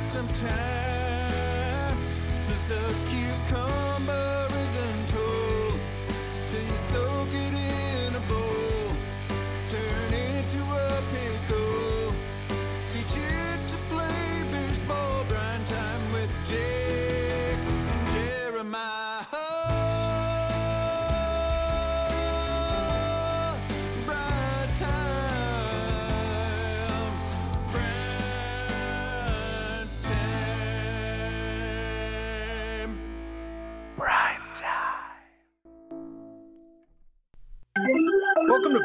some time. This a cucumber isn't told till you soak it in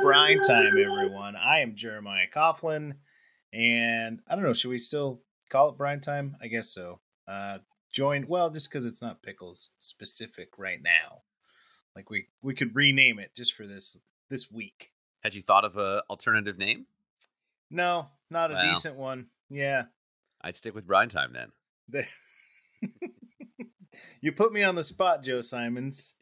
Brine Time, everyone. I am Jeremiah Coughlin, and I don't know, should we still call it Brine Time? I guess so. Uh, joined, well, just because it's not pickles specific right now. Like we we could rename it just for this this week. Had you thought of a alternative name? No, not a Wow. decent one. Yeah, I'd stick with Brine Time then. there. you put me on the spot, Joe Simons.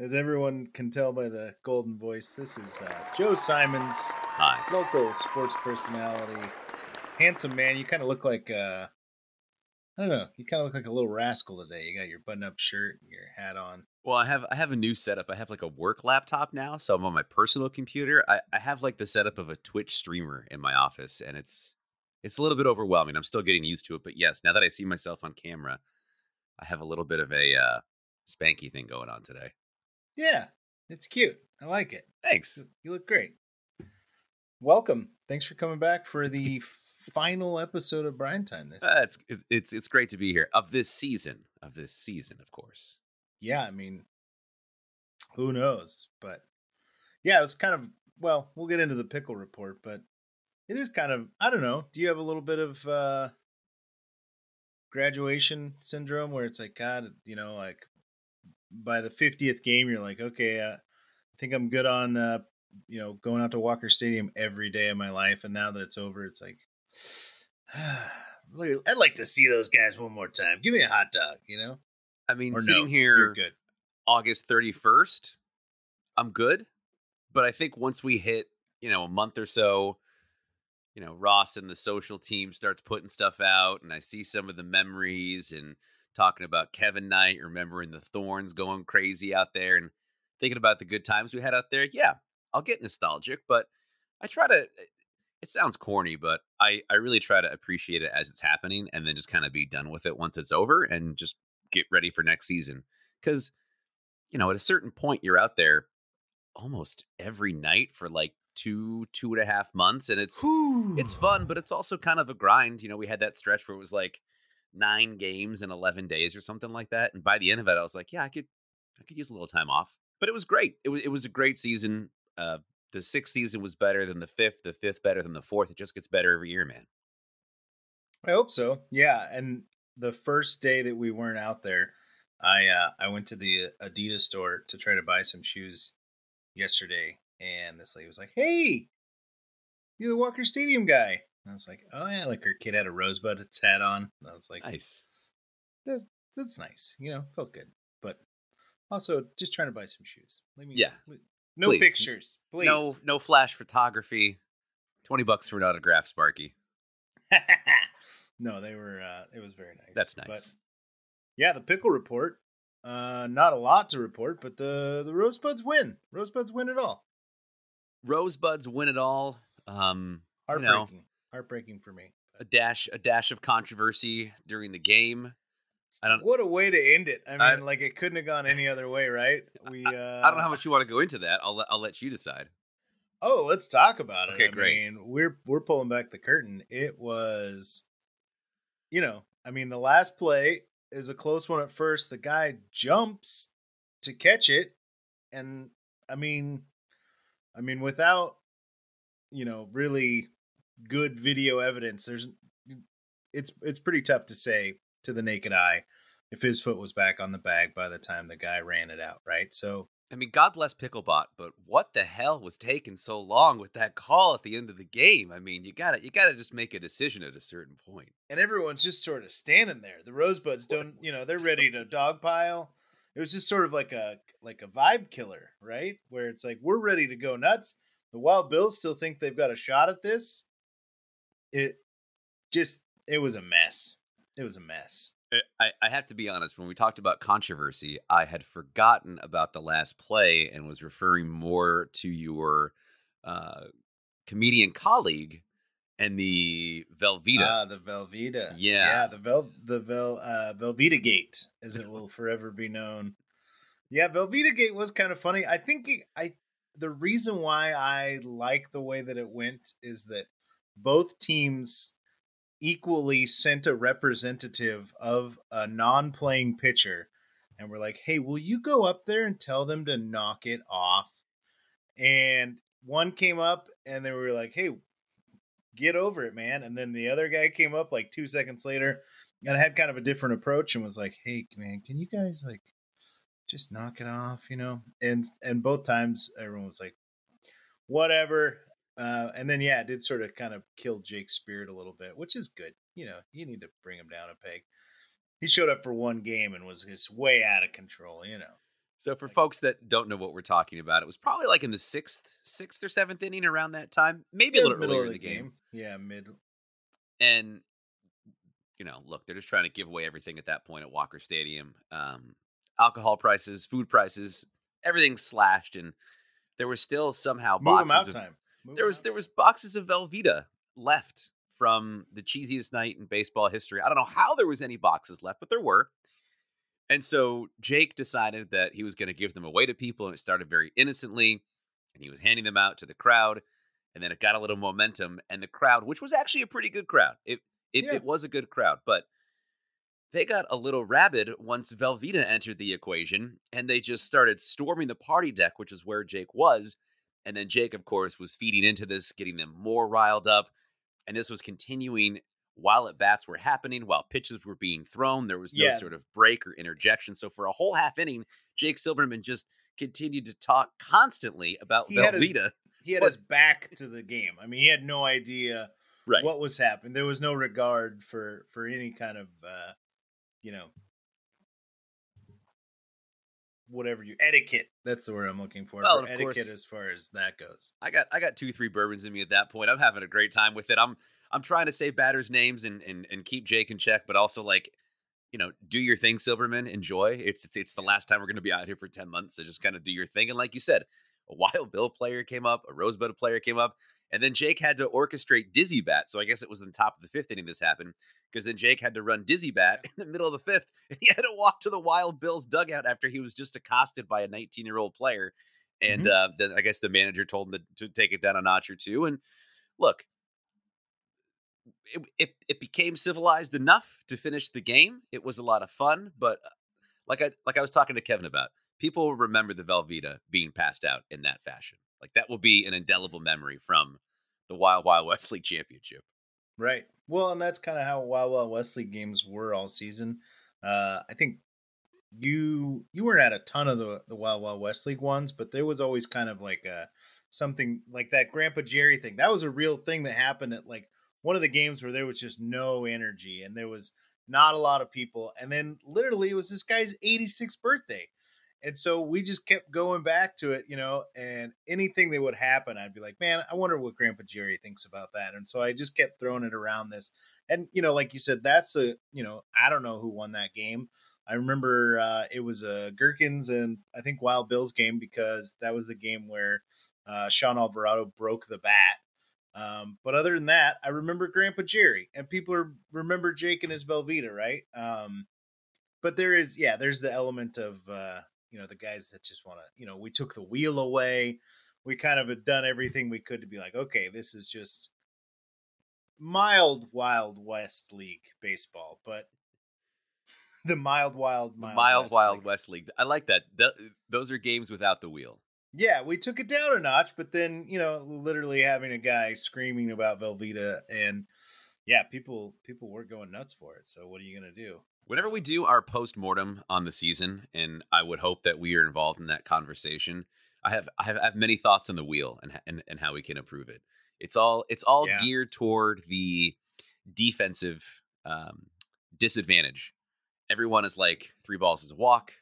As everyone can tell by the golden voice, this is uh, Joe Simons. Hi. local sports personality, handsome man. You kind of look like uh, I don't know. You kind of look like a little rascal today. You got your button-up shirt, your hat on. Well, I have I have a new setup. I have like a work laptop now, so I'm on my personal computer. I, I have like the setup of a Twitch streamer in my office, and it's it's a little bit overwhelming. I'm still getting used to it, but yes, now that I see myself on camera, I have a little bit of a uh, spanky thing going on today. Yeah, it's cute. I like it. Thanks. You look great. Welcome. Thanks for coming back for the it's- final episode of Brine Time. This, Uh, it's it's it's great to be here of this season of this season, of course. yeah. I mean, who knows? But yeah, it was kind of well. We'll get into the pickle report, but it is kind of I don't know. Do you have a little bit of uh graduation syndrome where it's like God, you know, like by the fiftieth game, you're like, okay, uh, I think I'm good on uh, you know going out to Walker Stadium every day of my life, and now that it's over, it's like. I'd like to see those guys one more time. Give me a hot dog, you know. I mean, Or sitting no, here, good. August 31st, I'm good. But I think once we hit, you know, a month or so, you know, Ross and the social team starts putting stuff out, and I see some of the memories and talking about Kevin Knight, remembering the Thorns going crazy out there and thinking about the good times we had out there. Yeah, I'll get nostalgic, but I try to. Eh, it sounds corny, but I, I really try to appreciate it as it's happening and then just kind of be done with it once it's over and just get ready for next season. Because you know, at a certain point, you're out there almost every night for like two, two and a half months, and it's it's fun, but it's also kind of a grind. You know, we had that stretch where it was like nine games in eleven days or something like that, and by the end of it, I was like, yeah, I could, I could use a little time off. But it was great. It was it was a great season. Uh, the sixth season was better than the fifth. The fifth better than the fourth. It just gets better every year, man. I hope so. Yeah, and the first day that we weren't out there, I uh, I went to the Adidas store to try to buy some shoes yesterday, and this lady was like, "Hey, you're the Walker Stadium guy." And I was like, "Oh yeah," like her kid had a rosebud its hat on. And I was like, Nice. that, "That's nice," you know, felt good. But also, just trying to buy some shoes. Let me, Yeah. let- no Please. pictures, please. No, no flash photography. Twenty bucks for an autograph, Sparky. no, they were. uh It was very nice. That's But- nice. Yeah, the pickle report. Uh, not a lot to report, but the the Rosebuds win. Rosebuds win it all. Rosebuds win it all. Um, you know, Heartbreaking. For me. a dash, a dash of controversy during the game. I don't, What a way to end it. I mean, I- like it couldn't have gone any other way, right? We. Uh, I don't know how much you want to go into that. I'll let, I'll let you decide. Oh, let's talk about it. Okay, I great. mean, we're we're pulling back the curtain. It was, you know, I mean, the last play is a close one at first. The guy jumps to catch it, and I mean, I mean, without you know really good video evidence, there's it's it's pretty tough to say to the naked eye if his foot was back on the bag by the time the guy ran it out, right? So I mean, God bless Picklebot, but what the hell was taking so long with that call at the end of the game? I mean, you gotta you gotta just make a decision at a certain point. and everyone's just sort of standing there. The Rosebuds don't, you know, they're ready to dogpile. It was just sort of like a like a vibe killer, right? Where it's like we're ready to go nuts. The Wild Bills still think they've got a shot at this. It just it was a mess. it was a mess. Uh, I, I have to be honest, when we talked about controversy, I had forgotten about the last play and was referring more to your uh, comedian colleague and the Velveeta. Ah, the Velveeta. Yeah. yeah, the Vel the Vel uh, Velveeta Gate, as it will forever be known. Yeah, Velveeta Gate was kind of funny. I think it, I the reason why I like the way that it went is that both teams equally sent a representative of a non-playing pitcher and we're like, "Hey, will you go up there and tell them to knock it off?" And one came up and they were like, "Hey, get over it, man." And then the other guy came up like 2 seconds later and had kind of a different approach and was like, "Hey, man, can you guys like just knock it off, you know?" And and both times everyone was like, "Whatever." Uh, and then yeah, it did sort of kind of kill Jake's spirit a little bit, which is good. You know, you need to bring him down a peg. He showed up for one game and was just way out of control. You know. So for folks that don't know what we're talking about, it was probably like in the sixth, sixth or seventh inning around that time, maybe a little earlier in the game. Yeah, mid. And you know, look, they're just trying to give away everything at that point at Walker Stadium. Um, alcohol prices, food prices, everything slashed, and there was still somehow boxes out of time. There was there was boxes of Velveeta left from the cheesiest night in baseball history. I don't know how there was any boxes left, but there were. And so Jake decided that he was going to give them away to people, and it started very innocently, and he was handing them out to the crowd, and then it got a little momentum, and the crowd, which was actually a pretty good crowd, it it, Yeah. it was a good crowd, but they got a little rabid once Velveeta entered the equation, and they just started storming the party deck, which is where Jake was. And then Jake, of course, was feeding into this, getting them more riled up. And this was continuing while at bats were happening, while pitches were being thrown. There was no Yeah. sort of break or interjection. So for a whole half inning, Jake Silverman just continued to talk constantly about He had his- He had his back to the game. I mean, he had no idea Right. what was happening. There was no regard for for any kind of uh, you know whatever you etiquette. That's the word I'm looking for. Well, for etiquette course. as far as that goes. I got I got two three bourbons in me at that point. I'm having a great time with it. I'm I'm trying to say batters' names and and and keep Jake in check, but also like you know do your thing, Silverman. Enjoy. It's it's the last time we're going to be out here for ten months, so just kind of do your thing. And like you said, a Wild Bill player came up, a Rosebud player came up, and then Jake had to orchestrate Dizzy Bat. So I guess it was in the top of the fifth inning this happened because then Jake had to run Dizzy Bat in the middle of the fifth, and he had to walk to the Wild Bills dugout after he was just accosted by a 19 year old player. And uh, then I guess the manager told him to, to take it down a notch or two. And look, it, it it became civilized enough to finish the game. It was a lot of fun, but uh, like I like I was talking to Kevin about, people remember the Velveeta being passed out in that fashion. Like that will be an indelible memory from the Wild Wild West League Championship. Right. Well, and that's kind of how Wild Wild West League games were all season. Uh, I think you you weren't at a ton of the the Wild Wild West League ones, but there was always kind of like a something like that Grandpa Jerry thing. That was a real thing that happened at like one of the games where there was just no energy and there was not a lot of people, and then literally it was this guy's 86th birthday. And so we just kept going back to it, you know, and anything that would happen, I'd be like, man, I wonder what Grandpa Jerry thinks about that. And so I just kept throwing it around this. And, you know, like you said, that's a, you know, I don't know who won that game. I remember uh, it was a Gherkins and I think Wild Bills game because that was the game where uh, Sean Alvarado broke the bat. Um, but other than that, I remember Grandpa Jerry and people are, remember Jake and his Velveeta, right? Um, but there is, yeah, there's the element of, uh, you know, the guys that just want to, you know, we took the wheel away. We kind of had done everything we could to be like, okay, this is just mild Wild West League baseball, but the mild Wild Mild, Mild West Wild League. West League. I like that. Th- those are games without the wheel. Yeah, we took it down a notch, but then you know, literally having a guy screaming about Velveeta, and yeah, people people were going nuts for it. So what are you gonna do? Whenever we do our post mortem on the season, and I would hope that we are involved in that conversation, I have I have, I have many thoughts on the wheel and, and and how we can improve it. It's all it's all Yeah. geared toward the defensive um, disadvantage. Everyone is like three balls is a walk,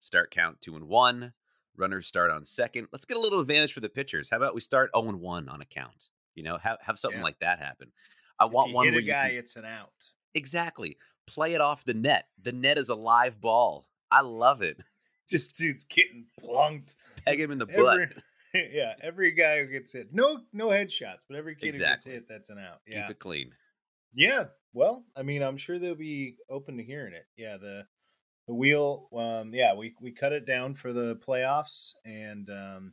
start count two and one, runners start on second. Let's get a little advantage for the pitchers. How about we start zero and one on a count? You know, have have something Yeah. like that happen. I want if you one hit where a guy, can- it's an out. Exactly. Play it off the net. The net is a live ball. I love it. Just dude's getting plunked. Peg him in the butt. Yeah, every guy who gets hit. No no headshots, but every kid Exactly. who gets hit, that's an out. Yeah. Keep it clean. Yeah. Well, I mean, I'm sure they'll be open to hearing it. Yeah, the the wheel um yeah, we we cut it down for the playoffs and um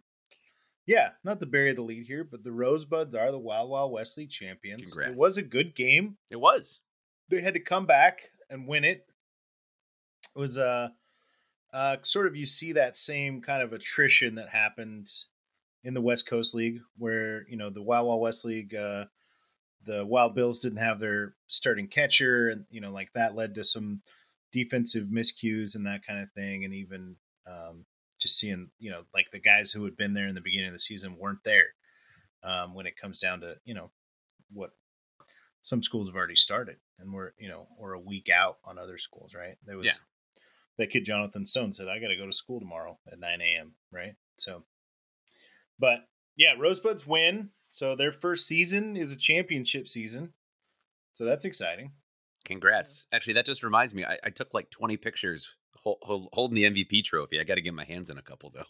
yeah, not to bury the lead here, but the Rosebuds are the Wild Wild West League champions. It was a good game. It was. They had to come back and win it. It was uh uh sort of you see that same kind of attrition that happened in the West Coast League where, you know, the Wild Wild West League uh the Wild Bills didn't have their starting catcher, and you know, like that led to some defensive miscues and that kind of thing, and even um, just seeing, you know, like the guys who had been there in the beginning of the season weren't there um, when it comes down to, you know, what some schools have already started, and we're, you know, or a week out on other schools, right? There was Yeah. that kid Jonathan Stone said, "I got to go to school tomorrow at 9 a.m." Right, so, but yeah, Rosebuds win. So their first season is a championship season. So that's exciting. Congrats. Actually, that just reminds me. I, I took like 20 pictures hol- hol- holding the MVP trophy. I got to get my hands on a couple though.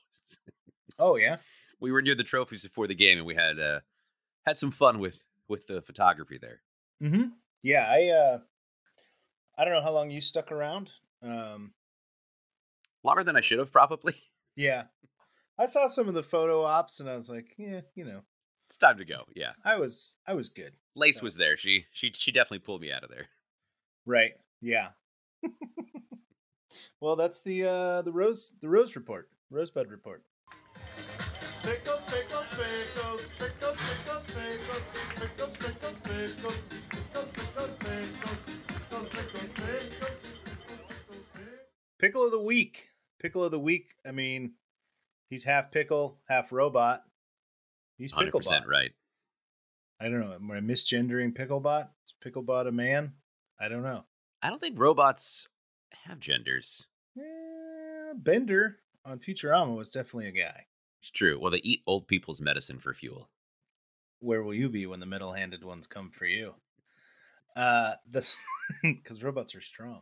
Oh yeah. we were near the trophies before the game, and we had uh, had some fun with with the photography there. Mm-hmm. Yeah, I uh I don't know how long you stuck around. Um Longer than I should have, probably. yeah. I saw some of the photo ops and I was like, yeah, you know, It's time to go. Yeah, I was I was good. Lace So- was there. She she she definitely pulled me out of there. Right. Yeah. well, that's the uh the rose the rose report. Rosebud report. Pickles, pickles, pickles, pickles, pickles, pickles, pickles, pickles, pickles, pickles, pickles, Pickle of the week. Pickle of the week. I mean, he's half pickle, half robot. He's Picklebot. right. I don't know. Am I misgendering Picklebot? Is Picklebot a man? I don't know. I don't think robots have genders. Eh, Bender on Futurama was definitely a guy. It's true. Well, they eat old people's medicine for fuel. Where will you be when the metal-handed ones come for you? Uh, this because robots are strong.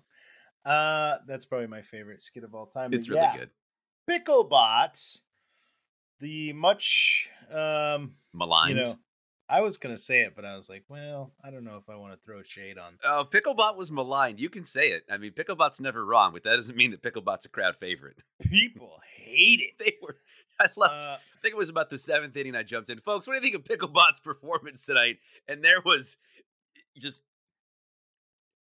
Uh, that's probably my favorite skit of all time. It's really yeah, good. Picklebots, the much um, Maligned. you know, I was gonna say it, but I was like, well, I don't know if I want to throw shade on. Oh, Picklebot was maligned. You can say it. I mean, Picklebot's never wrong, but that doesn't mean that Picklebot's a crowd favorite. People hate it. They were. I loved. Uh, I think it was about the seventh inning. I jumped in, folks. What do you think of Picklebot's performance tonight? And there was just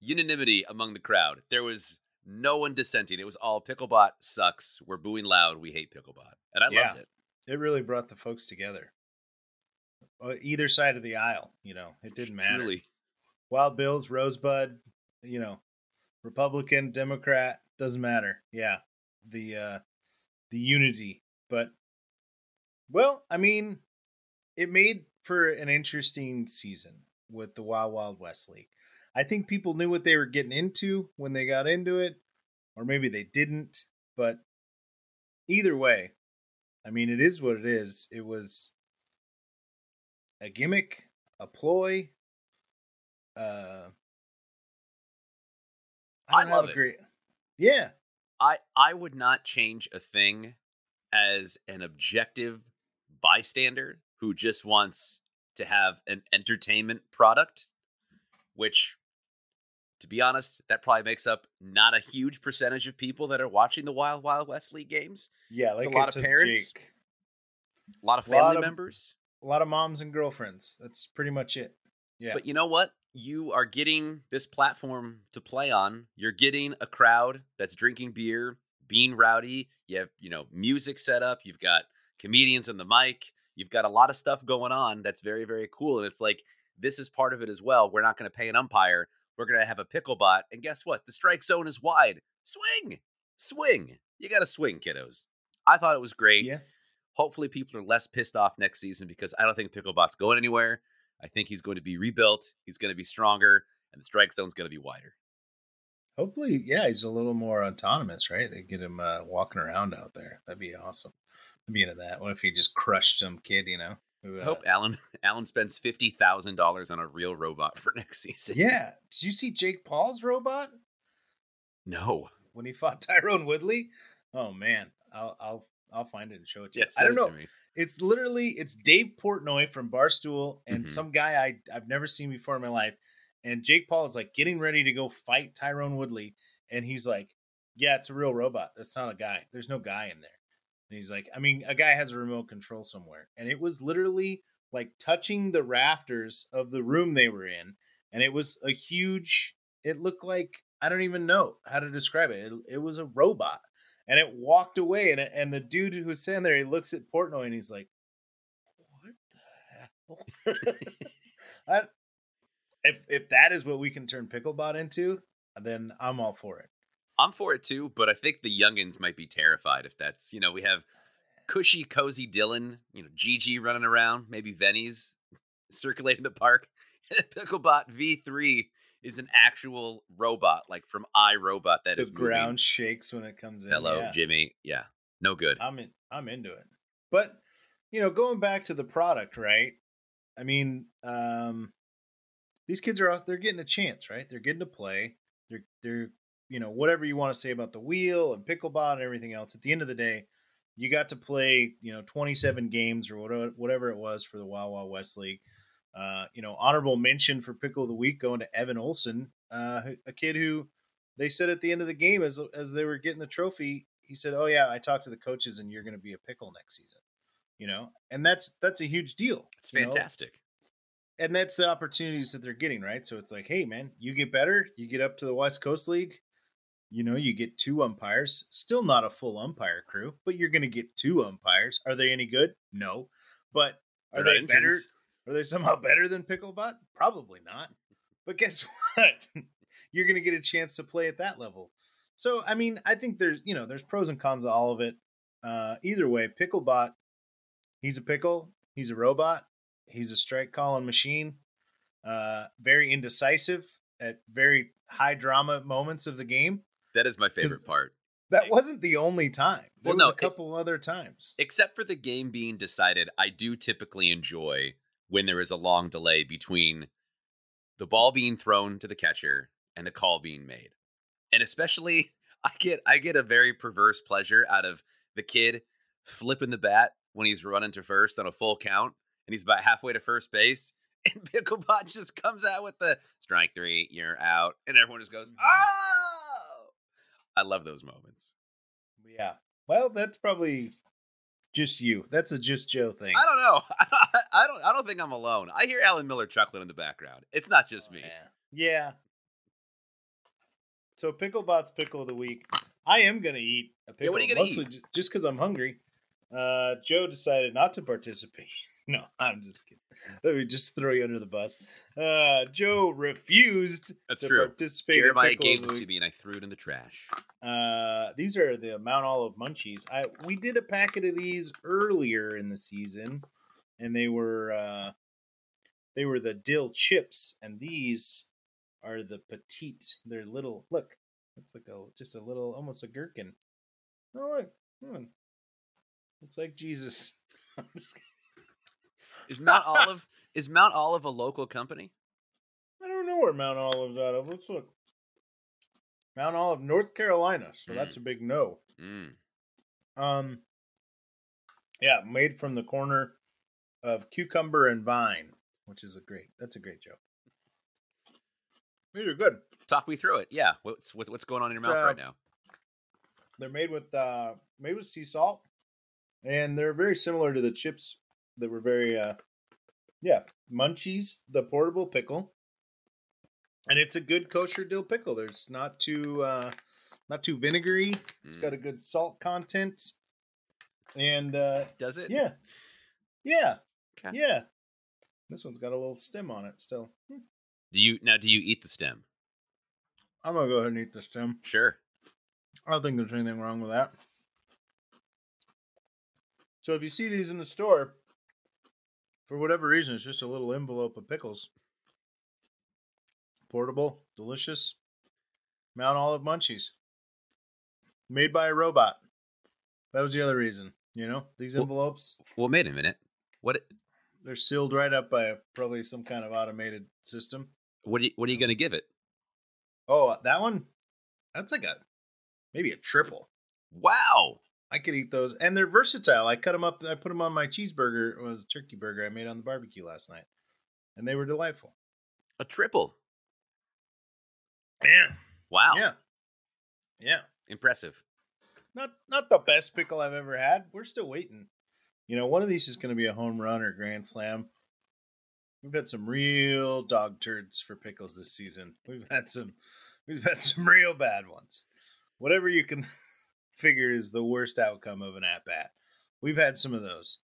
unanimity among the crowd. There was no one dissenting. It was all Picklebot sucks. We're booing loud. We hate Picklebot, and I Yeah. loved it. it really brought the folks together. Either side of the aisle, you know, it didn't matter. Truly, Wild Bills, Rosebud, you know, Republican, Democrat, doesn't matter. Yeah. The uh the unity. But well, I mean, it made for an interesting season with the Wild Wild West League. I think people knew what they were getting into when they got into it, or maybe they didn't, but either way, I mean it is what it is. It was a gimmick, a ploy, uh I how love it. agree- Yeah. I I would not change a thing as an objective bystander who just wants to have an entertainment product, which to be honest, that probably makes up not a huge percentage of people that are watching the Wild Wild West League games. Yeah, like a lot of parents. Jake. A lot of Lot family of- members. a lot of moms and girlfriends. That's pretty much it. Yeah. But you know what? You are getting this platform to play on. You're getting a crowd that's drinking beer, being rowdy. You have, you know, music set up. You've got comedians on the mic. You've got a lot of stuff going on that's very, very cool. And it's like, this is part of it as well. We're not going to pay an umpire. We're going to have a pickle bot. And guess what? The strike zone is wide. Swing, swing. You got to swing, kiddos. I thought it was great. yeah. Hopefully, people are less pissed off next season because I don't think Picklebot's going anywhere. I think he's going to be rebuilt. He's going to be stronger, and the strike zone's going to be wider. Hopefully, yeah, he's a little more autonomous, right? They get him uh, walking around out there. That'd be awesome. I'd be into that. What if he just crushed some kid, you know? I hope Alan Alan spends fifty thousand dollars on a real robot for next season. yeah. Did you see Jake Paul's robot No. when he fought Tyron Woodley? Oh man, I'll I'll I'll find it and show it to you. Yes. I don't know. It's literally it's Dave Portnoy from Barstool and Mhm. some guy I I've never seen before in my life. And Jake Paul is like getting ready to go fight Tyron Woodley, and he's like, "Yeah, it's a real robot. That's not a guy. There's no guy in there." And he's like, "I mean, a guy has a remote control somewhere." And it was literally like touching the rafters of the room they were in, and it was a huge. It looked like I don't even know how to describe it. It, it was a robot, and it walked away. And and the dude who was standing there, he looks at Portnoy and he's like, "What the hell?" I, if if that is what we can turn Picklebot into, then I'm all for it. I'm for it too, but I think the youngins might be terrified if that's you know we have cushy, cozy Dylan, you know Gigi running around, maybe Venny's circulating the park. And the Picklebot V3 is an actual robot, like from iRobot that The is moving. ground shakes when it comes in. Hello, yeah. Jimmy. Yeah, no good. I'm in, I'm into it. But you know, going back to the product, right? I mean, um, these kids are out, they're getting a chance, right? They're getting to play. They're they're you know whatever you want to say about the wheel and picklebot and everything else. At the end of the day, you got to play you know 27 games or whatever whatever it was for the Wild Wild West League. Uh, you know, honorable mention for pickle of the week going to Evan Olson, uh, a kid who they said at the end of the game as as they were getting the trophy, he said, "Oh yeah, I talked to the coaches, and you're going to be a pickle next season." You know, and that's that's a huge deal. It's you know? fantastic. and that's the opportunities that they're getting, right? So it's like, hey, man, you get better, you get up to the West Coast League, you know, you get two umpires, still not a full umpire crew, but you're going to get two umpires. Are they any good? No, but are They're they not better? Are they somehow better than Picklebot? Probably not. But guess what? You're going to get a chance to play at that level. So, I mean, I think there's, you know, there's pros and cons of all of it. Uh, either way, Picklebot, he's a pickle, he's a robot, he's a strike calling machine, uh, very indecisive at very high drama moments of the game. That is my favorite part. That wasn't the only time. There Well, was no, a it- couple other times. Except for the game being decided, I do typically enjoy when there is a long delay between the ball being thrown to the catcher and the call being made. And especially I get I get a very perverse pleasure out of the kid flipping the bat when he's running to first on a full count and he's about halfway to first base and Picklebot just comes out with the strike 3, you're out and everyone just goes, Mhm. "Oh!" I love those moments. Yeah. Well, that's probably just you. That's a just Joe thing. I don't know. I don't. I don't think I'm alone. I hear Alan Miller chuckling in the background. It's not just Oh, me. man. Yeah. So Picklebot's pickle of the week. I am gonna eat a pickle. Yeah, what are you gonna mostly ju- just because I'm hungry. Uh, Joe decided not to participate. No, I'm just kidding. Let me just throw you under the bus. Uh, Joe refused That's to true. participate. in Jeremiah Pickle gave them to me, and I threw it in the trash. Uh, these are the Mount Olive Munchies. I we did a packet of these earlier in the season, and they were uh, they were the dill chips, and these are the petite. They're little. Look, it's like a just a little, almost a gherkin. Oh look, looks like Jesus. I'm just kidding. Is Mount Olive is Mount Olive a local company? I don't know where Mount Olive's out of. Let's look. Mount Olive, North Carolina. So Hmm. that's a big no. Mm. Um, yeah, made from the corner of cucumber and vine, which is a great. That's a great joke. These are good. Talk me through it. Yeah. What's what's what's going on in your mouth Uh, right now? They're made with uh, made with sea salt, and they're very similar to the chips that were very uh, yeah, Munchies, the portable pickle, and it's a good kosher dill pickle. There's not too uh, not too vinegary. It's Mm. got a good salt content, and uh, Does it? yeah, yeah. Okay. Yeah. This one's got a little stem on it still. Hmm. Do you now? Do you eat the stem? I'm gonna go ahead and eat the stem. Sure. I don't think there's anything wrong with that. So if you see these in the store, for whatever reason, it's just a little envelope of pickles. Portable, delicious. Mount Olive Munchies. Made by a robot. That was the other reason. You know, these Well- envelopes, Well, wait a minute. What? They're sealed right up by probably some kind of automated system. What are you, what are you going to give it? Oh, that one? That's like a maybe a triple. Wow. I could eat those, and they're versatile. I cut them up. I put them on my cheeseburger. It was a turkey burger I made on the barbecue last night, and they were delightful. A triple. Yeah, Wow. yeah, yeah. Impressive. Not not the best pickle I've ever had. We're still waiting. You know, one of these is going to be a home run or grand slam. We've had some real dog turds for pickles this season. We've had some we've had some real bad ones. Whatever you can figure is the worst outcome of an at bat. We've had some of those.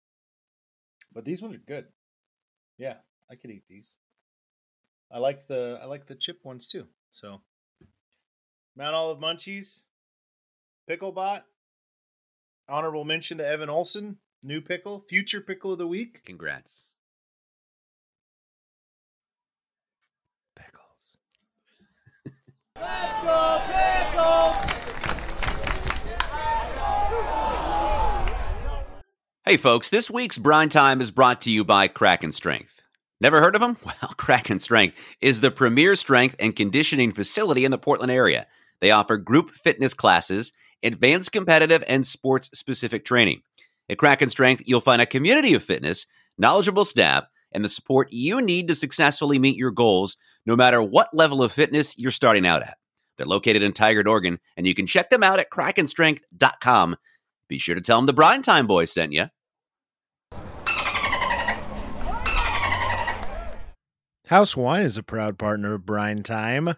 But these ones are good. Yeah, I could eat these. I like the I like the chip ones too. So Mount Olive Munchies, Picklebot. Honorable mention to Evan Olson, new pickle, future pickle of the week. Congrats. Pickles. Let's go, Pickles. Hey, folks, this week's Brine Time is brought to you by Kraken Strength. Never heard of them? Well, Kraken Strength is the premier strength and conditioning facility in the Portland area. They offer group fitness classes, advanced competitive, and sports specific training. At Kraken Strength, you'll find a community of fitness, knowledgeable staff, and the support you need to successfully meet your goals, no matter what level of fitness you're starting out at. They're located in Tigard, Oregon, and you can check them out at krakenstrength.com. Be sure to tell them the Brine Time Boys sent you. House Wine is a proud partner of Brine Time,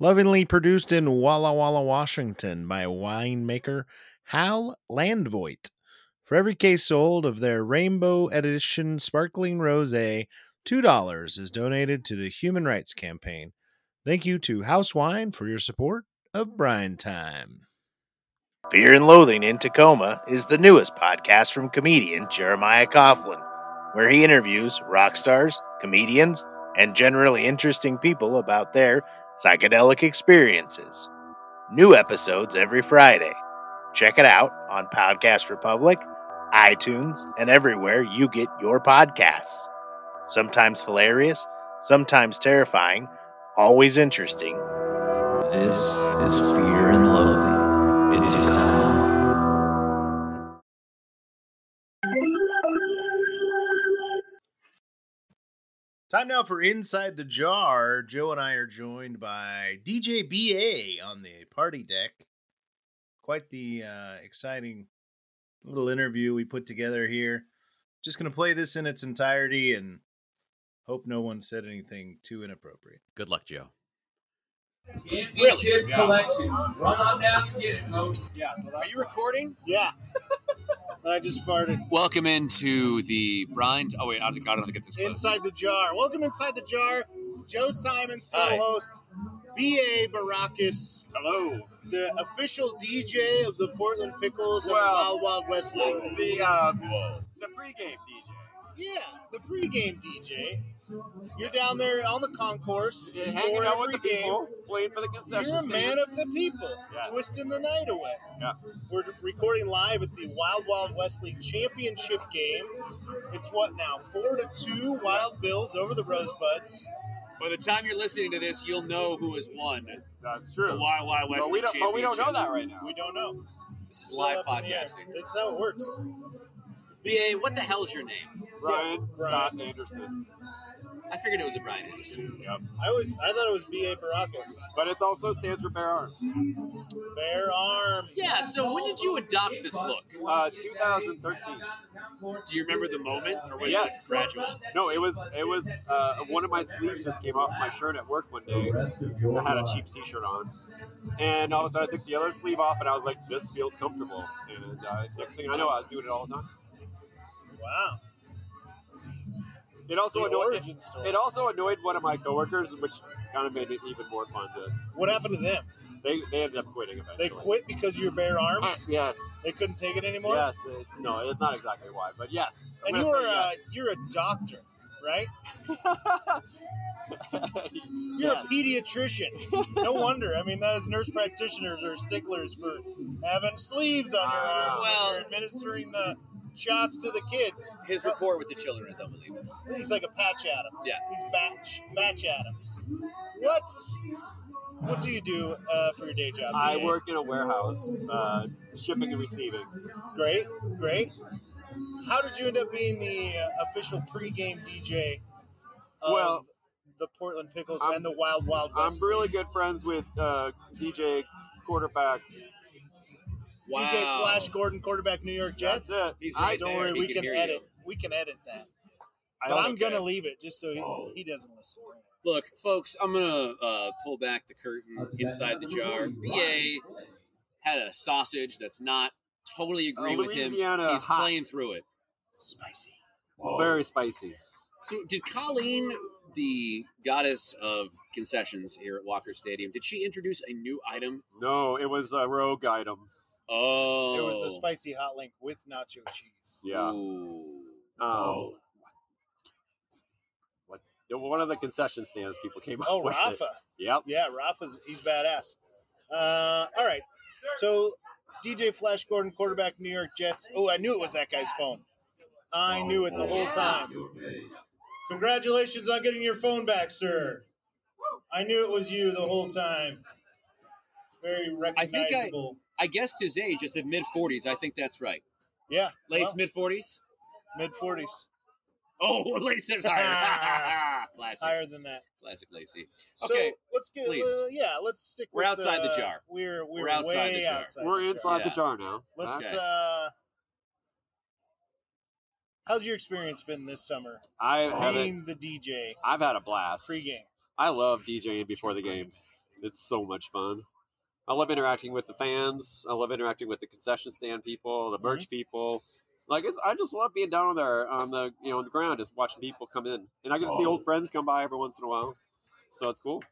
lovingly produced in Walla Walla, Washington by winemaker Hal Landvoigt. For every case sold of their Rainbow Edition Sparkling Rosé, $2 is donated to the Human Rights Campaign. Thank you to House Wine for your support of Brine Time. Fear and Loathing in Tacoma is the newest podcast from comedian Jeremiah Coughlin, where he interviews rock stars, comedians, and generally interesting people about their psychedelic experiences. New episodes every Friday. Check it out on Podcast Republic, iTunes, and everywhere you get your podcasts. Sometimes hilarious, sometimes terrifying, always interesting. This is Fear and Loathing Time now for Inside the Jar. Joe and I are joined by DJ BA on the party deck. Quite the uh, exciting little interview we put together here. Just going to play this in its entirety and hope no one said anything too inappropriate. Good luck, Joe. Championship collection. Run on down and get it, folks. Yeah. Are you recording? Yeah. I just farted. Welcome into the Brine. Oh wait, I don't, I don't get this close. Inside the Jar. Welcome Inside the Jar. Joe Simons, co-host. B.A. Baracus, Hello. the official DJ of the Portland Pickles and Well, Wild Wild West League. The uh, the pregame DJ. Yeah, the pregame DJ. You're down there on the concourse You're hanging out with the game. people, playing for the concession You're a man stand. of the people, Yes. twisting the night away. Yeah. We're recording live at the Wild Wild West League championship game. It's what now? Four to two, Wild Bills over the Rosebuds. By the time you're listening to this, you'll know who has won That's true. the Wild Wild West but, we League don't, but we don't know that right now. We don't know. This is Still live up in the air. podcasting. That's how it works. BA, what the hell's your name? Brian Scott Anderson. I figured it was a Brian Anderson. Yep. I was I thought it was B.A. Baracus. But it also stands for bare Arms. Bare arms. Yeah, so when did you adopt this look? Uh, 2013. Do you remember the moment, or was Yes. it gradual? No, it was it was uh, one of my sleeves just came off my shirt at work one day. I had a cheap T-shirt on, and all of a sudden I took the other sleeve off, and I was like, "This feels comfortable." And uh, next thing I know, I was doing it all the time. Wow. It also The annoyed origin story. it also annoyed one of my coworkers, which kind of made it even more fun. To What happened to them? they they ended up quitting eventually. They quit because you're bare arms. Yes, They couldn't take it anymore. yes. It's, no, it's not exactly why, but yes. I'm And you're say uh, yes. you're a doctor, right? You're Yes. a pediatrician. No wonder. I mean, those nurse practitioners are sticklers for having sleeves on your arms. Well- you're administering the shots to the kids. His rapport with the children is unbelievable. He's like a Patch Adams. Yeah. He's Batch Batch Adams. What's what do you do uh, for your day job? I work in a warehouse, uh, shipping and receiving. Great, great. How did you end up being the uh, official pregame DJ of Well, the Portland Pickles I'm- and the Wild Wild West. I'm really good friends with uh, DJ quarterback. Wow. DJ Flash Gordon, quarterback New York Jets. That's it. He's I Don't there. worry, He we can can edit. you. We can edit that. I but I'm okay. gonna leave it just so he, he doesn't listen. Look, folks, I'm gonna uh, pull back the curtain inside the jar. BA had a sausage that's not totally agree with him. Louisiana He's hot. playing through it. Spicy. very spicy. So, did Colleen, the goddess of concessions here at Walker Stadium, did she introduce a new item? No, it was a rogue item. Oh, It was the spicy hot link with nacho cheese. Yeah. Ooh. Um, what's one of the concession stands people came up Oh, with. Rafa. It. Yep. Yeah, Rafa's he's badass. Uh, all right. So DJ Flash Gordon, quarterback New York Jets. Oh, I knew it was that guy's phone. I knew it the whole time. Congratulations on getting your phone back, sir. I knew it was you the whole time. Very I think I- recognizable. I guessed his age. I said mid 40s. I think that's right. yeah, Lace mid 40s. mid forties, Oh, Lace says higher. Classic. higher than that. Classic Lacey. So Okay, let's get. please. Uh, yeah, let's stick. With it. We're with, outside the uh, jar. We're we're, We're outside way the jar. outside. We're the inside Yeah. the jar now. Let's. Okay. uh How's your experience been this summer? I haven't. Being the DJ I've had a blast. pregame. I love DJing before the games. It's so much fun. I love interacting with the fans. I love interacting with the concession stand people, the merch mm-hmm. people. Like it's, I just love being down there on the you know on the ground, just watching people come in, and I get to see old oh. friends come by every once in a while. So it's cool.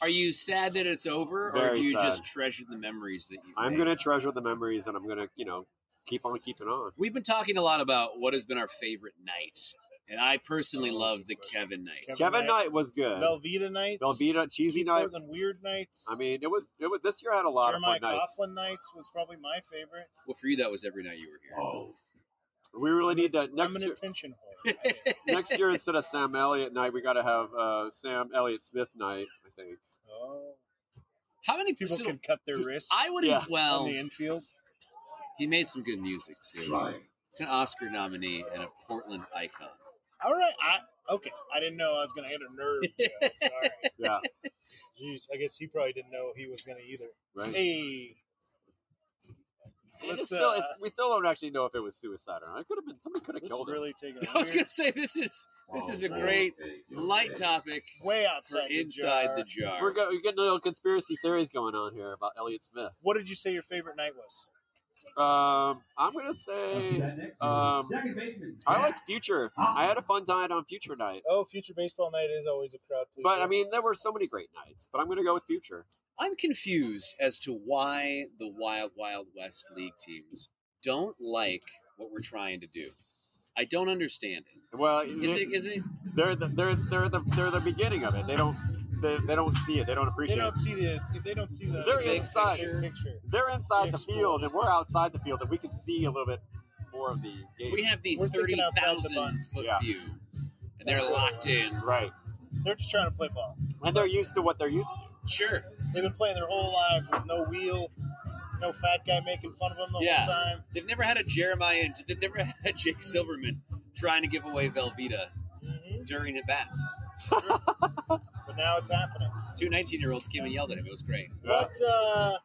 Are you sad that it's over, or do you sad. just treasure the memories that you've I'm gonna treasure the memories, and I'm gonna you know keep on keeping on. We've been talking a lot about what has been our favorite night, and I personally love the Kevin Knight. Kevin Kevin Knight. Night was good. Velveeta nights. Velveeta cheesy night. Portland Weird nights. I mean, it was it was this year had a lot Jeremiah of fun nights. Coughlin nights was probably my favorite. Well, for you, that was every night you were here. Oh. We really need that next I'm an year. attention whore. I next year instead of Sam Elliott night, we got to have uh, Sam Elliott Smith night. I think. oh, How many people so can cut their wrists. I would Yeah. on well. the infield. He made some good music too. He's an Oscar nominee and a Portland icon. All right. I okay. I didn't know I was going to hit a nerve. Joe. Sorry. Yeah, Jeez. I guess he probably didn't know he was going to either. right. Hey. It's still, uh, it's, we still don't actually know if it was suicide or not. It could have been somebody could have let's killed him. really take a I was going to say this is this is a great light topic way for outside the inside jar. the jar. We're, go- we're getting little conspiracy theories going on here about Elliott Smith. What did you say your favorite night was? Um, I'm gonna say um, I liked Future. I had a fun time on Future night, Oh, future baseball night is always a crowd pleaser. but I mean there were so many great nights. But I'm gonna go with Future. I'm confused as to why the Wild Wild West League teams don't like what we're trying to do. I don't understand it. Well, Is it is it they're the, they're they're the they're the beginning of it. They don't they, they don't see it. They don't appreciate. they don't it. see the they don't see the They're big inside. picture. picture. They're inside the Explode. field, and we're outside the field, and we can see a little bit more of the game. we have the We're thirty thinking outside the thousand bun. foot Yeah. view, and they're That's what locked it in. right, They're just trying to play ball. and they're used to what they're used to. Sure, They've been playing their whole lives with no wheel, no fat guy making fun of them the Yeah. whole time. they've never had a Jeremiah. They've never had Jake Silverman trying to give away Velveeta hmm during at bats. But now it's happening. Two 19 year olds came and yelled at him. It was great. What uh,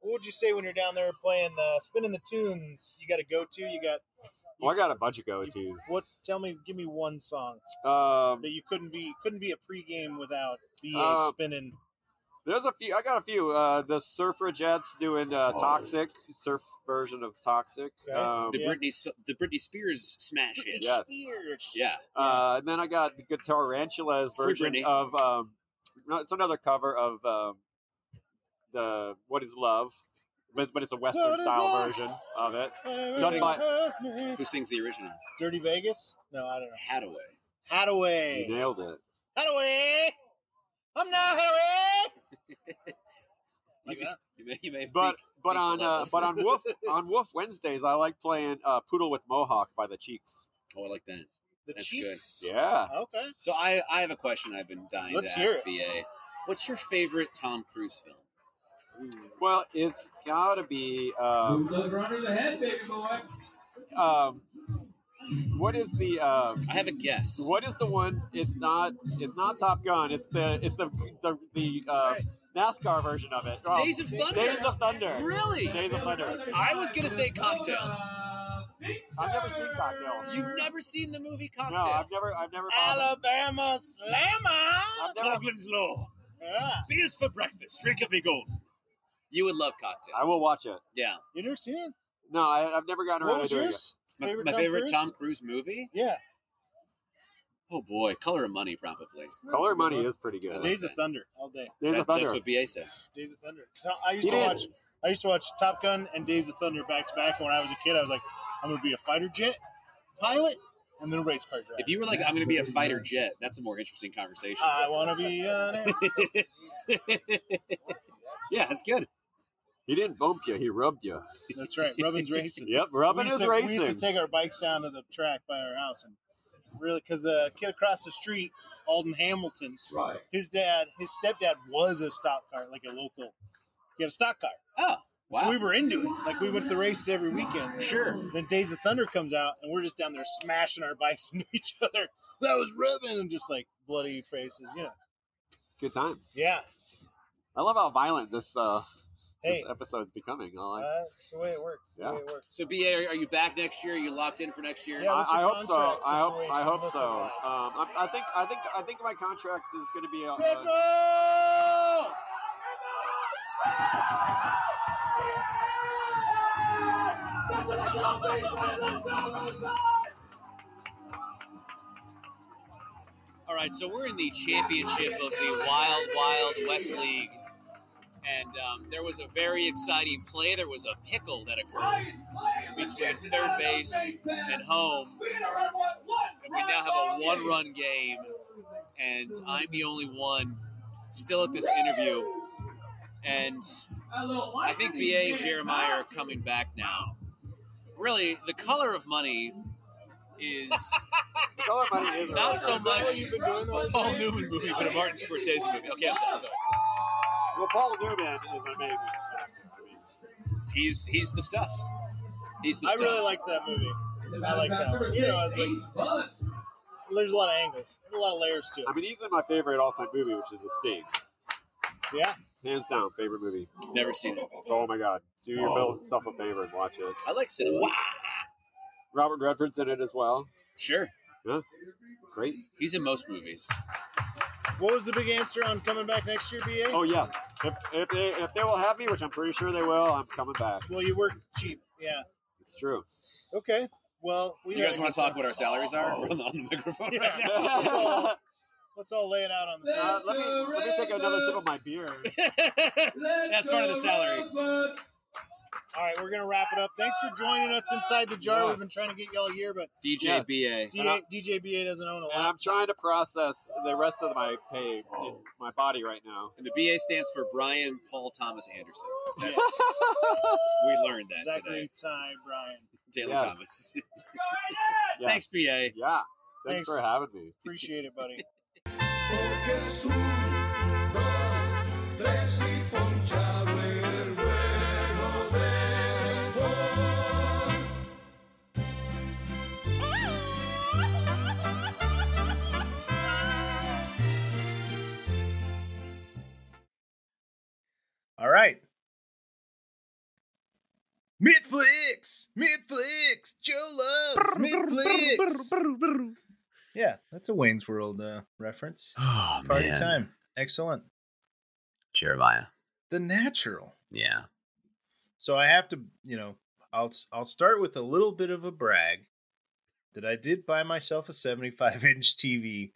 what would you say when you're down there playing, uh, spinning the tunes? You got to go to. You got Well, I got a bunch of go-tos. what? Tell me, give me one song Um, that you couldn't be couldn't be a pregame without BA Uh, spinning. There's a few. I got a few. Uh, the Surfrajettes doing uh, "Toxic" surf version of "Toxic." Okay. Um, The Yeah. Britney the Britney Spears smash hit. Yes. Spears. Yeah. Uh, and then I got the Guitar Ranchulas version Britney. of um, no, it's another cover of um, the "What Is Love," but, but it's a Western What is style version of it. Done Done Who sings the original? Dirty Vegas? No, I don't know. Haddaway. Haddaway. You nailed it. Haddaway. I'm not Haddaway. You Like that? You may, you may But peaked- but peaked on uh, but on Wolf on Wolf Wednesdays, I like playing uh, Poodle with Mohawk by the Cheeks. oh, I like that. The That's cheeks. Yeah. Okay. So I I have a question I've been dying Let's to hear ask it. BA. What's your favorite Tom Cruise film? Well, it's gotta be. Um, Move those runners ahead, baby boy. um, what is the um, I have a guess. what is the one? It's not. It's not Top Gun. It's the. It's the the, the uh, NASCAR version of it. Oh, Days of Thunder. Days of Thunder. Really? Days of Thunder. I was gonna say Cocktail. I've never seen Cocktail. You've never seen the movie Cocktail. No, Cocktail? I've never. I've never. bothered- Alabama Slammer. I've. Coughlin's Law. Yeah. Beers for breakfast. Drink a big old. You would love Cocktail. I will watch it. Yeah. You never seen it? No, I, I've never gotten What around was to doing it. My Favorite my Tom favorite Cruise? Tom Cruise movie? Yeah. Oh boy, Color of Money probably. Color That's a good Money one. is pretty good. Days of Thunder all day. Days That- of Thunder. That's what BA said. Days of Thunder. I I used He to did. watch. I used to watch Top Gun and Days of Thunder back to back. When I was a kid, I was like, I'm gonna be a fighter jet pilot and then a race car driver. If you were like, I'm going to be a fighter jet, that's a more interesting conversation. I want to be an air. yeah, that's good. He didn't bump you. He rubbed you. That's right. Rubbin's racing. Yep, we rubbing is to, we used to take our bikes down to the track by our house and really because the kid across the street, Alden Hamilton, Right. his dad, his stepdad was a stock car, like a local. He had a stock car, Oh, wow. so we were into it. Like we went to the races every weekend. sure. Then Days of Thunder comes out, and we're just down there smashing our bikes into each other. That was Rubbin, and just like bloody faces, you know. Good times. Yeah. I love how violent this uh Hey, this episode's becoming. I like. uh, that's the way it works. the Yeah. way it works. So, BA, are, are you back next year? Are you locked in for next year? Yeah, I, what's your I hope so. I hope. I hope so. like? Um, I, I think. I think. I think my contract is going to be. Uh, Pickle! uh, All right, so we're in the championship of the Wild Wild West League. And um, there was a very exciting play. There was a pickle that occurred between third base and home. And we now have a one run game. And I'm the only one still at this interview. And I think BA and Jeremiah are coming back now. Really, the color of money is Color Money not so much you've been doing the whole a Paul? Newman movie, but a Martin Scorsese movie. Okay, I'm done. Go. Well, Paul Newman is amazing. He's he's the stuff. He's the I stuff. really like that movie. I like that one. You know, it's like, there's a lot of angles, there's a lot of layers to it. I mean, he's in my favorite all-time movie, which is The Sting. Yeah. Hands down, favorite movie. Never seen it. Oh my god, do yourself oh. a favor and watch it. I like cinema. Robert Redford's in it as well. Sure, Great. he's in most movies. What was the big answer on coming back next year, BA? Oh yes, if, if they if they will have me, which I'm pretty sure they will, I'm coming back. Well, you work cheap. Yeah. It's true. Okay. Well, we You guys want to talk what our salaries are on the, on the microphone Yeah. right now? let's, all, let's all lay it out on the table. Uh, let me let me take another sip of my beer. That's part of the salary. All right, we're gonna wrap it up. Thanks for joining us inside the jar. Yes. We've been trying to get y'all here, but DJ Yes. BA. DA, DJ BA doesn't own a And I'm trying to process the rest of my pay my body right now. And the BA stands for Brian Paul Thomas Anderson. That's, we learned that Zachary today. Ty Bryan. Taylor Yes. Thomas. Yes. Thanks, BA. Yeah. Thanks, Thanks. for having me. Appreciate it, buddy. All right. Midflix, Midflix, Joe loves Midflix. yeah, that's a Wayne's World uh, reference. Oh Party man, time, excellent. Jeremiah. The natural. Yeah. So I have to, you know, I'll I'll start with a little bit of a brag that I did buy myself a 75 inch TV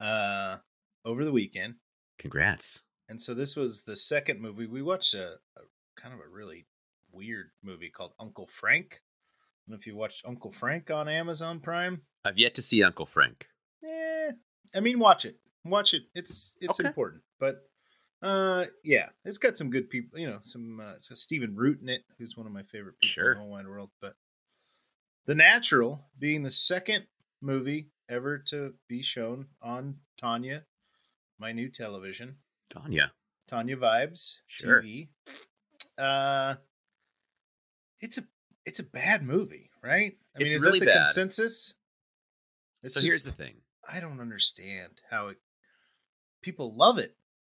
uh, over the weekend, Congrats. And so this was the second movie we watched. A, a kind of a really weird movie called Uncle Frank. I don't know if you watched Uncle Frank on Amazon Prime. I've yet to see Uncle Frank. Eh, I mean, watch it. Watch it. It's it's Okay. important. But Uh, yeah, it's got some good people. You know, some uh, it's got Stephen Root in it, who's one of my favorite people Sure. in the whole wide world. But The Natural being the second movie ever to be shown on Tanya, my new television, Tanya. Tanya Vibes Sure. TV. Uh, it's a it's a bad movie, right? I It's mean, is really that the bad. consensus? It's So just- here's the thing. I don't understand how it, people love it.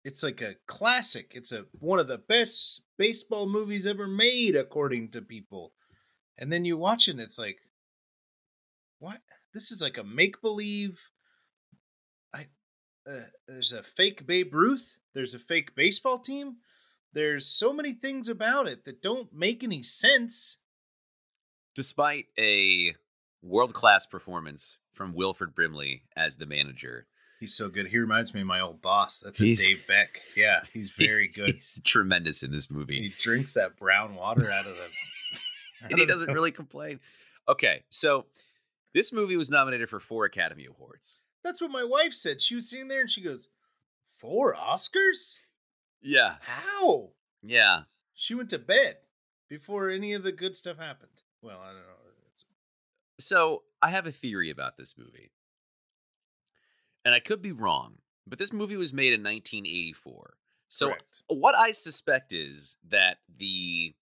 It's like a classic. It's a one of the best baseball movies ever made, according to people. And then you watch it, and it's like, what? This is like a make believe. I uh, there's a fake Babe Ruth. There's a fake baseball team. There's so many things about it that don't make any sense. Despite a world class performance from Wilford Brimley as the manager, He's so good. He reminds me of my old boss. That's a He's- Dave Beck. Yeah, he's very good. he's tremendous in this movie. He drinks that brown water out of the. and he doesn't really complain. Okay, so this movie was nominated for four Academy Awards. That's what my wife said. She was sitting there and she goes, Four Oscars? Yeah, How? yeah. She went to bed before any of the good stuff happened. Well, I don't know. It's, So I have a theory about this movie, and I could be wrong, but this movie was made in 1984. So correct. what I suspect is that the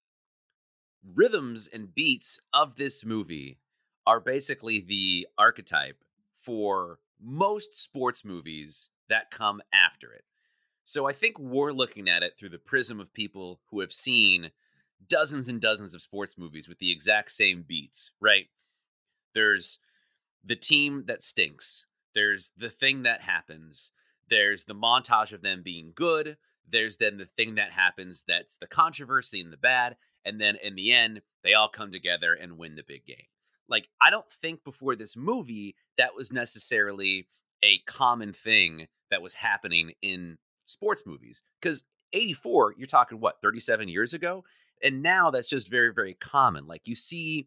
rhythms and beats of this movie are basically the archetype for most sports movies that come after it. So I think we're looking at it through the prism of people who have seen dozens and dozens of sports movies with the exact same beats, right? There's the team that stinks. There's the thing that happens. There's the montage of them being good. There's then the thing that happens that's the controversy and the bad. And then in the end, they all come together and win the big game. Like, I don't think before this movie that was necessarily a common thing that was happening in sports movies. Because 84, you're talking what, 37 years ago? And now that's just very, very common. Like, you see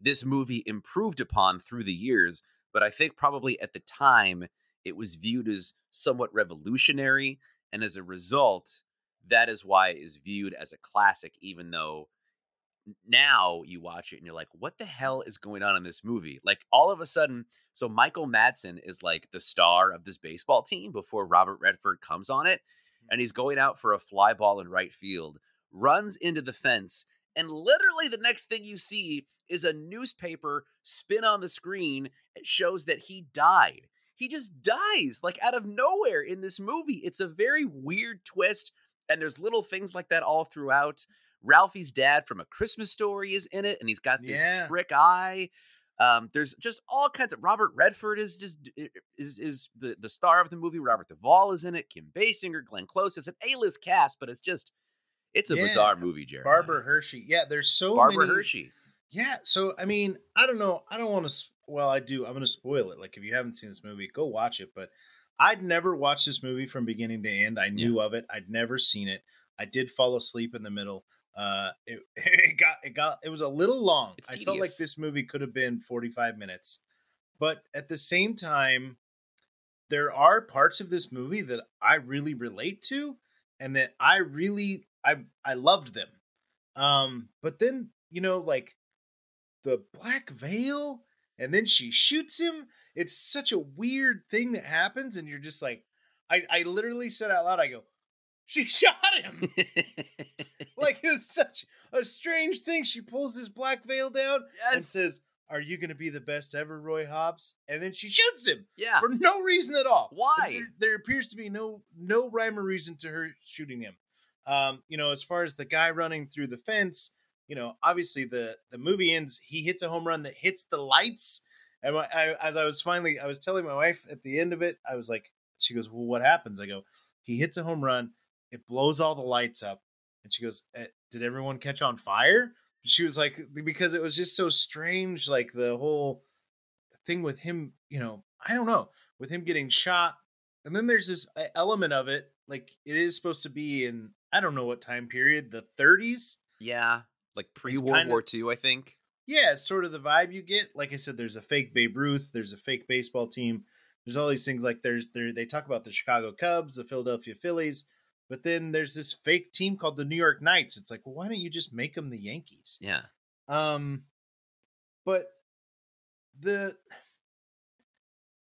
this movie improved upon through the years, but I think probably at the time it was viewed as somewhat revolutionary. And as a result, that is why it is viewed as a classic, even though now you watch it and you're like, what the hell is going on in this movie? Like all of a sudden, so Michael Madsen is like the star of this baseball team before Robert Redford comes on it, hmm. and he's going out for a fly ball in right field, runs into the fence, and literally the next thing you see is a newspaper spin on the screen. It shows that he died. He just dies like out of nowhere in this movie. It's a very weird twist, and there's little things like that all throughout. Ralphie's dad from A Christmas Story is in it, and he's got this Yeah. trick eye. Um, there's just all kinds of Robert Redford is just is is the the star of the movie. Robert Duvall is in it. Kim Basinger, Glenn Close. It's an A list cast, but it's just it's a Yeah. bizarre movie, Jared. Barbara Hershey. Yeah, there's so Barbara many. Hershey. Yeah, so I mean, I don't know. I don't want to. Well, I do. I'm going to spoil it. Like, if you haven't seen this movie, go watch it. But I'd never watched this movie from beginning to end. I knew of it. I'd never seen it. I did fall asleep in the middle. Uh, it, it got it got it was a little long. I felt like this movie could have been 45 minutes, but at the same time, there are parts of this movie that I really relate to, and that I really I I loved them. Um, but then you know, like the black veil, and then she shoots him. It's such a weird thing that happens, and you're just like, I I literally said out loud, I go, she shot him. like it was such a strange thing. She pulls this black veil down and says, "Are you going to be the best ever, Roy Hobbs?" And then she shoots him yeah. for no reason at all. Why? There, there appears to be no no rhyme or reason to her shooting him. Um, you know, as far as the guy running through the fence, you know, obviously the the movie ends. He hits a home run that hits the lights. And my, I, as I was finally, I was telling my wife at the end of it, I was like, she goes, "Well, what happens?" I go, "He hits a home run. It blows all the lights up." And she goes, eh, "Did everyone catch on fire?" She was like, because it was just so strange, like the whole thing with him. You know, I don't know, with him getting shot, and then there's this uh, element of it, like it is supposed to be in I don't know what time period, the 30s. Yeah. Like pre World War II, I think. Yeah, it's sort of the vibe you get. Like I said, there's a fake Babe Ruth, there's a fake baseball team, there's all these things like there's there they talk about the Chicago Cubs, the Philadelphia Phillies. But then there's this fake team called the New York Knights. It's like, well, why don't you just make them the Yankees? Yeah. Um, but the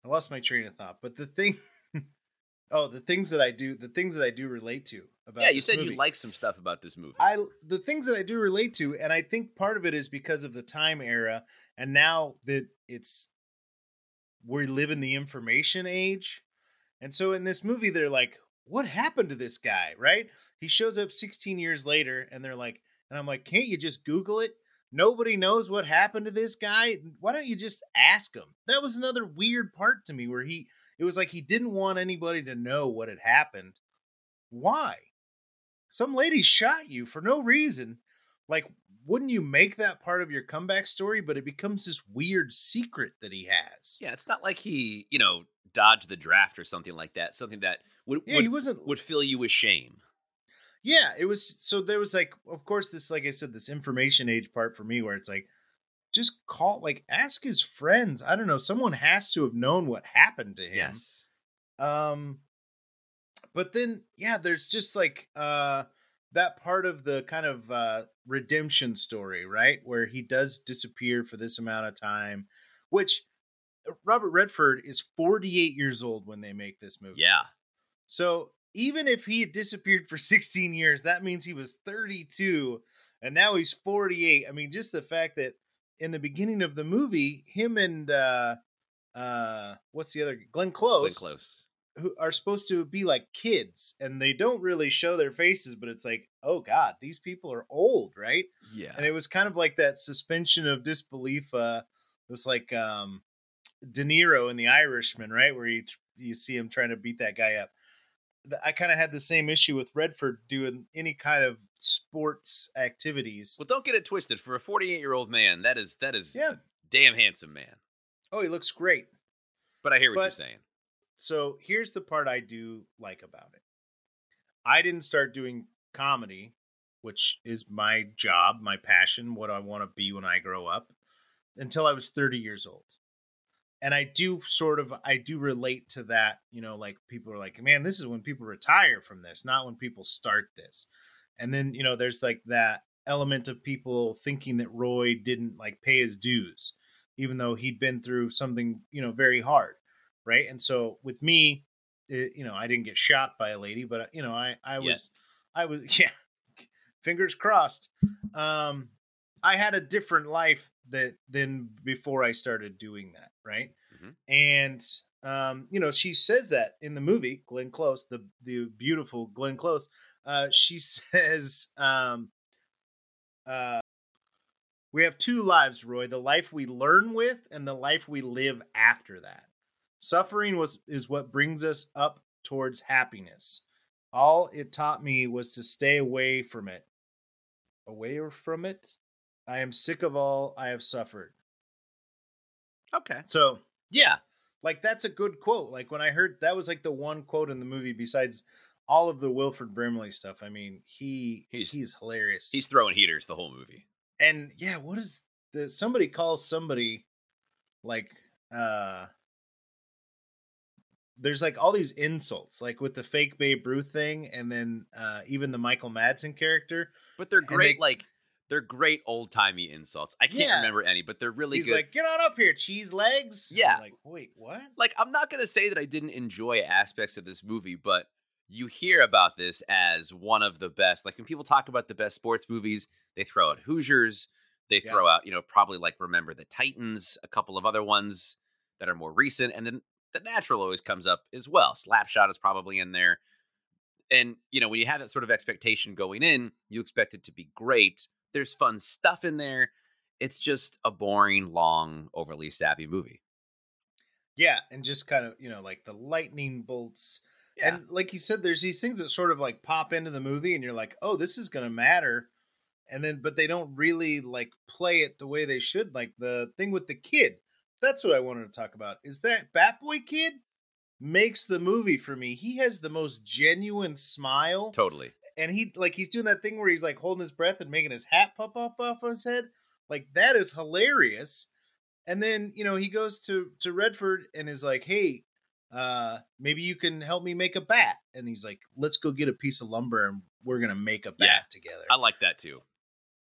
I lost my train of thought. But the thing, oh, the things that I do, the things that I do relate to about Yeah, you said movie. you like some stuff about this movie. I the things that I do relate to, and I think part of it is because of the time era, and now that it's we live in the information age, and so in this movie they're like, "What happened to this guy?" Right? He shows up 16 years later, and they're like, and I'm like, "Can't you just Google it?" Nobody knows what happened to this guy. Why don't you just ask him? That was another weird part to me where he it was like he didn't want anybody to know what had happened. Why? Some lady shot you for no reason. Like, wouldn't you make that part of your comeback story? But it becomes this weird secret that he has. yeah, it's not like he, you know, dodged the draft or something like that. Something that would Yeah, would, he wasn't. would fill you with shame. Yeah, it was. So there was like, of course, this, like I said, this information age part for me where it's like, just call, like, ask his friends. I don't know. Someone has to have known what happened to him. Yes. Um, but then yeah, there's just like uh that part of the kind of uh redemption story, right, where he does disappear for this amount of time, which Robert Redford is 48 years old when they make this movie. Yeah. So even if he had disappeared for 16 years, that means he was 32 and now he's 48. I mean, just the fact that in the beginning of the movie, him and uh uh what's the other Glenn Glenn Close, Close. who are supposed to be like kids and they don't really show their faces, but it's like, oh god, these people are old, right? Yeah. And it was kind of like that suspension of disbelief. Uh, it was like um, De Niro in The Irishman, right, where you you see him trying to beat that guy up. I kind of had the same issue with Redford doing any kind of sports activities. Well, don't get it twisted. For a 48 year old man, that is that is Yeah. a damn handsome man. Oh, he looks great. But I hear what you're saying. So here's the part I do like about it. I didn't start doing comedy, which is my job, my passion, what I want to be when I grow up, until I was 30 years old. And I do sort of I do relate to that, you know, like people are like, "Man, this is when people retire from this, not when people start this." And then, you know, there's like that element of people thinking that Roy didn't like pay his dues even though he'd been through something, you know, very hard right? And so with me, it, you know, I didn't get shot by a lady, but you know, I I was I was yeah, fingers crossed. Um, I had a different life that than before I started doing that, right? Mhm. And um, you know, she says that in the movie, Glenn Close, the the beautiful Glenn Close. Uh, she says, um, uh, "We have two lives, Roy: the life we learn with, and the life we live after that." Suffering was is what brings us up towards happiness. All it taught me was to stay away from it. Away from it? I am sick of all I have suffered. Okay. So, yeah, like that's a good quote. Like when I heard that was like the one quote in the movie besides all of the Wilford Brimley stuff. I mean, he He's- he's, hilarious. He's throwing heaters the whole movie. and yeah, what is the somebody calls somebody like uh there's like all these insults, like with the fake Babe Ruth thing, and then uh even the Michael Madsen character. But they're great, they- like they're great old timey insults. I can't Yeah. remember any, but they're really He's good. like, "Get on up here, cheese legs." I'm Yeah. like wait, what? like I'm not gonna say that I didn't enjoy aspects of this movie, but you hear about this as one of the best. Like when people talk about the best sports movies, they throw out Hoosiers, they Yeah. throw out, you know, probably like Remember the Titans, a couple of other ones that are more recent, and then The Natural always comes up as well. Slapshot is probably in there. And you know, when you have that sort of expectation going in, you expect it to be great. There's fun stuff in there. It's just a boring, long, overly sappy movie. Yeah, and just kind of you know like the lightning bolts. Yeah. And like you said, there's these things that sort of like pop into the movie, and you're like, oh, this is gonna matter. And then, but they don't really like play it the way they should. Like the thing with the kid. That's what I wanted to talk about. Is that Bat Boy kid makes the movie for me? He has the most genuine smile Totally. And he like he's doing that thing where he's like holding his breath and making his hat pop up off of his head. Like that is hilarious. And then you know he goes to to Redford and is like, "Hey, uh, maybe you can help me make a bat. And he's like, let's go get a piece of lumber and we're gonna make a bat Yeah. together. I like that too.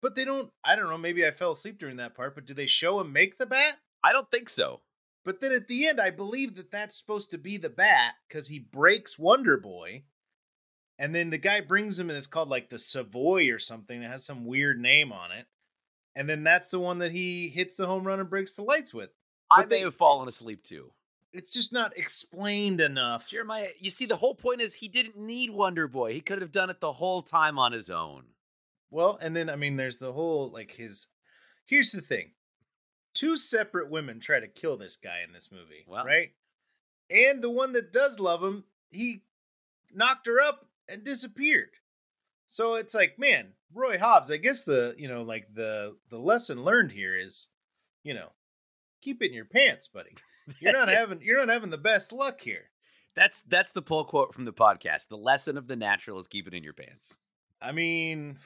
but they don't. I don't know. Maybe I fell asleep during that part. But do they show him make the bat? I don't think so. But then at the end, I believe that that's supposed to be the bat because he breaks Wonder Boy. And then the guy brings him and it's called like the Savoy or something. It has some weird name on it. And then that's the one that he hits the home run and breaks the lights with. I But may they- have fallen asleep too. It's just not explained enough. Jeremiah, you see, the whole point is he didn't need Wonder Boy. He could have done it the whole time on his own. Well, and then I mean, there's the whole like his. Here's the thing: two separate women try to kill this guy in this movie, Well. right? And the one that does love him, he knocked her up and disappeared. So it's like, man, Roy Hobbs. I guess the you know like the the lesson learned here is, you know, keep it in your pants, buddy. You're not having you're not having the best luck here. That's that's the pull quote from the podcast. The lesson of the natural is keep it in your pants. I mean,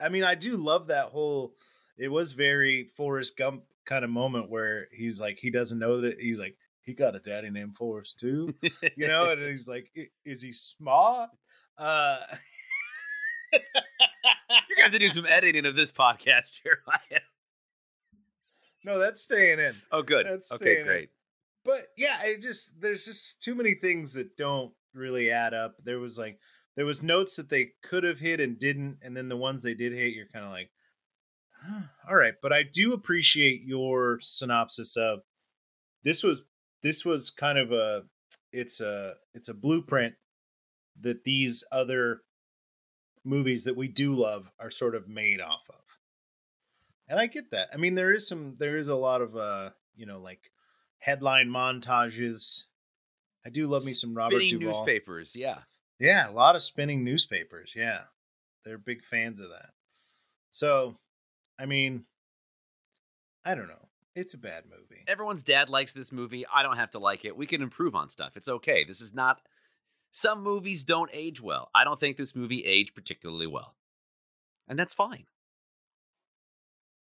I mean, I do love that whole. It was very Forrest Gump kind of moment where he's like, he doesn't know that he's like, he got a daddy named Forrest too, you know, and he's like, is he smart? Uh, You're gonna have to do some editing of this podcast, Jeremiah. no, that's staying in. Oh, good. That's okay, staying in. great. But yeah, I just there's just too many things that don't really add up. There was like there was notes that they could have hit and didn't, and then the ones they did hit, you're kind of like, huh, all right. But I do appreciate your synopsis of this was this was kind of a it's a it's a blueprint that these other movies that we do love are sort of made off of. And I get that. I mean, there is some there is a lot of uh, you know, like headline montages. I do love me some Robert Spinning Duvall. newspapers, yeah. Yeah, a lot of spinning newspapers. Yeah. They're big fans of that. So, I mean, I don't know. It's a bad movie. Everyone's dad likes this movie. I don't have to like it. We can improve on stuff. It's okay. This is not. Some movies don't age well. I don't think this movie aged particularly well, and that's fine.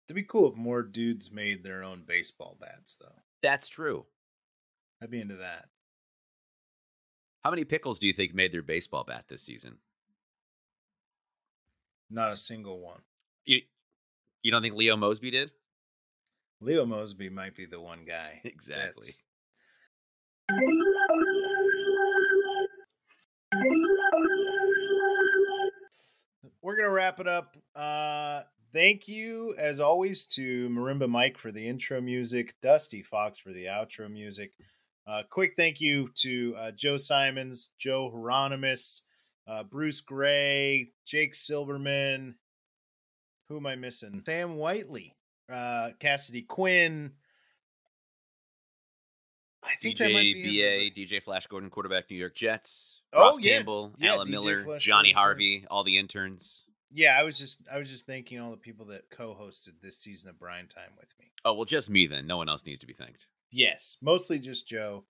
It'd be cool if more dudes made their own baseball bats, though. That's true. I'd be into that. How many pickles do you think made their baseball bat this season? Not a single one. You, you don't think Leo Mosby did? Leo Mosby might be the one guy. Exactly. We're gonna wrap it up. Uh, thank you, as always, to Marimba Mike for the intro music, Dusty Fox for the outro music. Uh, quick thank you to uh, Joe Simons, Joe Hieronymus, uh, Bruce Gray, Jake Silverman. Who am I missing? Sam Whiteley, uh, Cassidy Quinn. I think DJ. BA, DJ Flash Gordon, quarterback New York Jets, Oh, Ross yeah. Campbell, Yeah, Alan DJ Miller, Flash Johnny Gordon, Harvey, all the interns. Yeah, I was just I was just thanking all the people that co-hosted this season of Brine Time with me. Oh well, just me then. No one else needs to be thanked. Yes, mostly just Joe.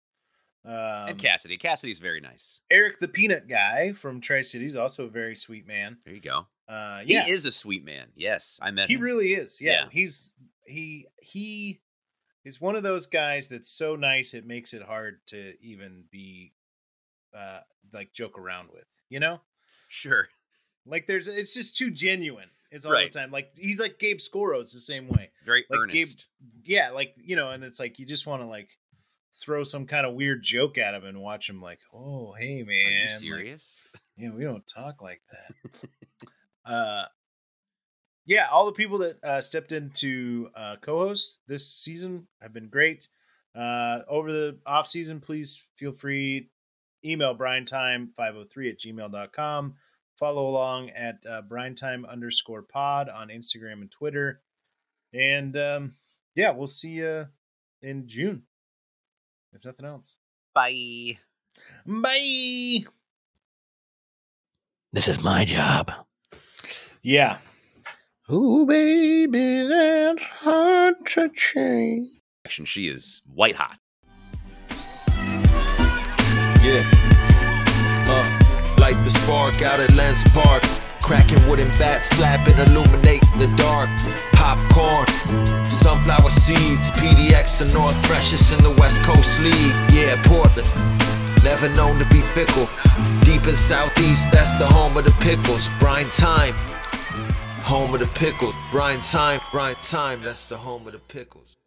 Um, and Cassidy. Cassidy's very nice. Eric the Peanut Guy from Tri Cities, also a very sweet man. There you go. Uh, He is a sweet man. Yes, I met he him. really is. Yeah, Yeah. he's he he is one of those guys that's so nice it makes it hard to even be uh like joke around with. You know, Sure. like there's it's just too genuine. It's all Right. the time. Like he's like Gabe Scoros the same way. Very Like Gabe- earnest. yeah, like you know, and it's like you just want to like throw some kind of weird joke at him and watch him like, oh hey man, Are you like, serious? yeah, we don't talk like that. uh, yeah, all the people that uh, stepped in to uh, co-host this season have been great. Uh, over the off season, please feel free email brinetime503 at gmail.com. Follow along at uh, brinetime underscore pod on Instagram and Twitter. And um, yeah, we'll see you in June. If nothing else. Bye. Bye. This is my job. Yeah. Ooh, baby, that's hard to change. And she is white hot. Yeah. Uh, light the spark out at Lents Park. Cracking wooden bats, slapping, illuminating the dark. Popcorn, sunflower seeds, PDX and North Precious in the West Coast League. Yeah, Portland, never known to be fickle. Deep in Southeast, that's the home of the pickles. Brine time home of the pickles. Grind time, grind time, that's the home of the pickles.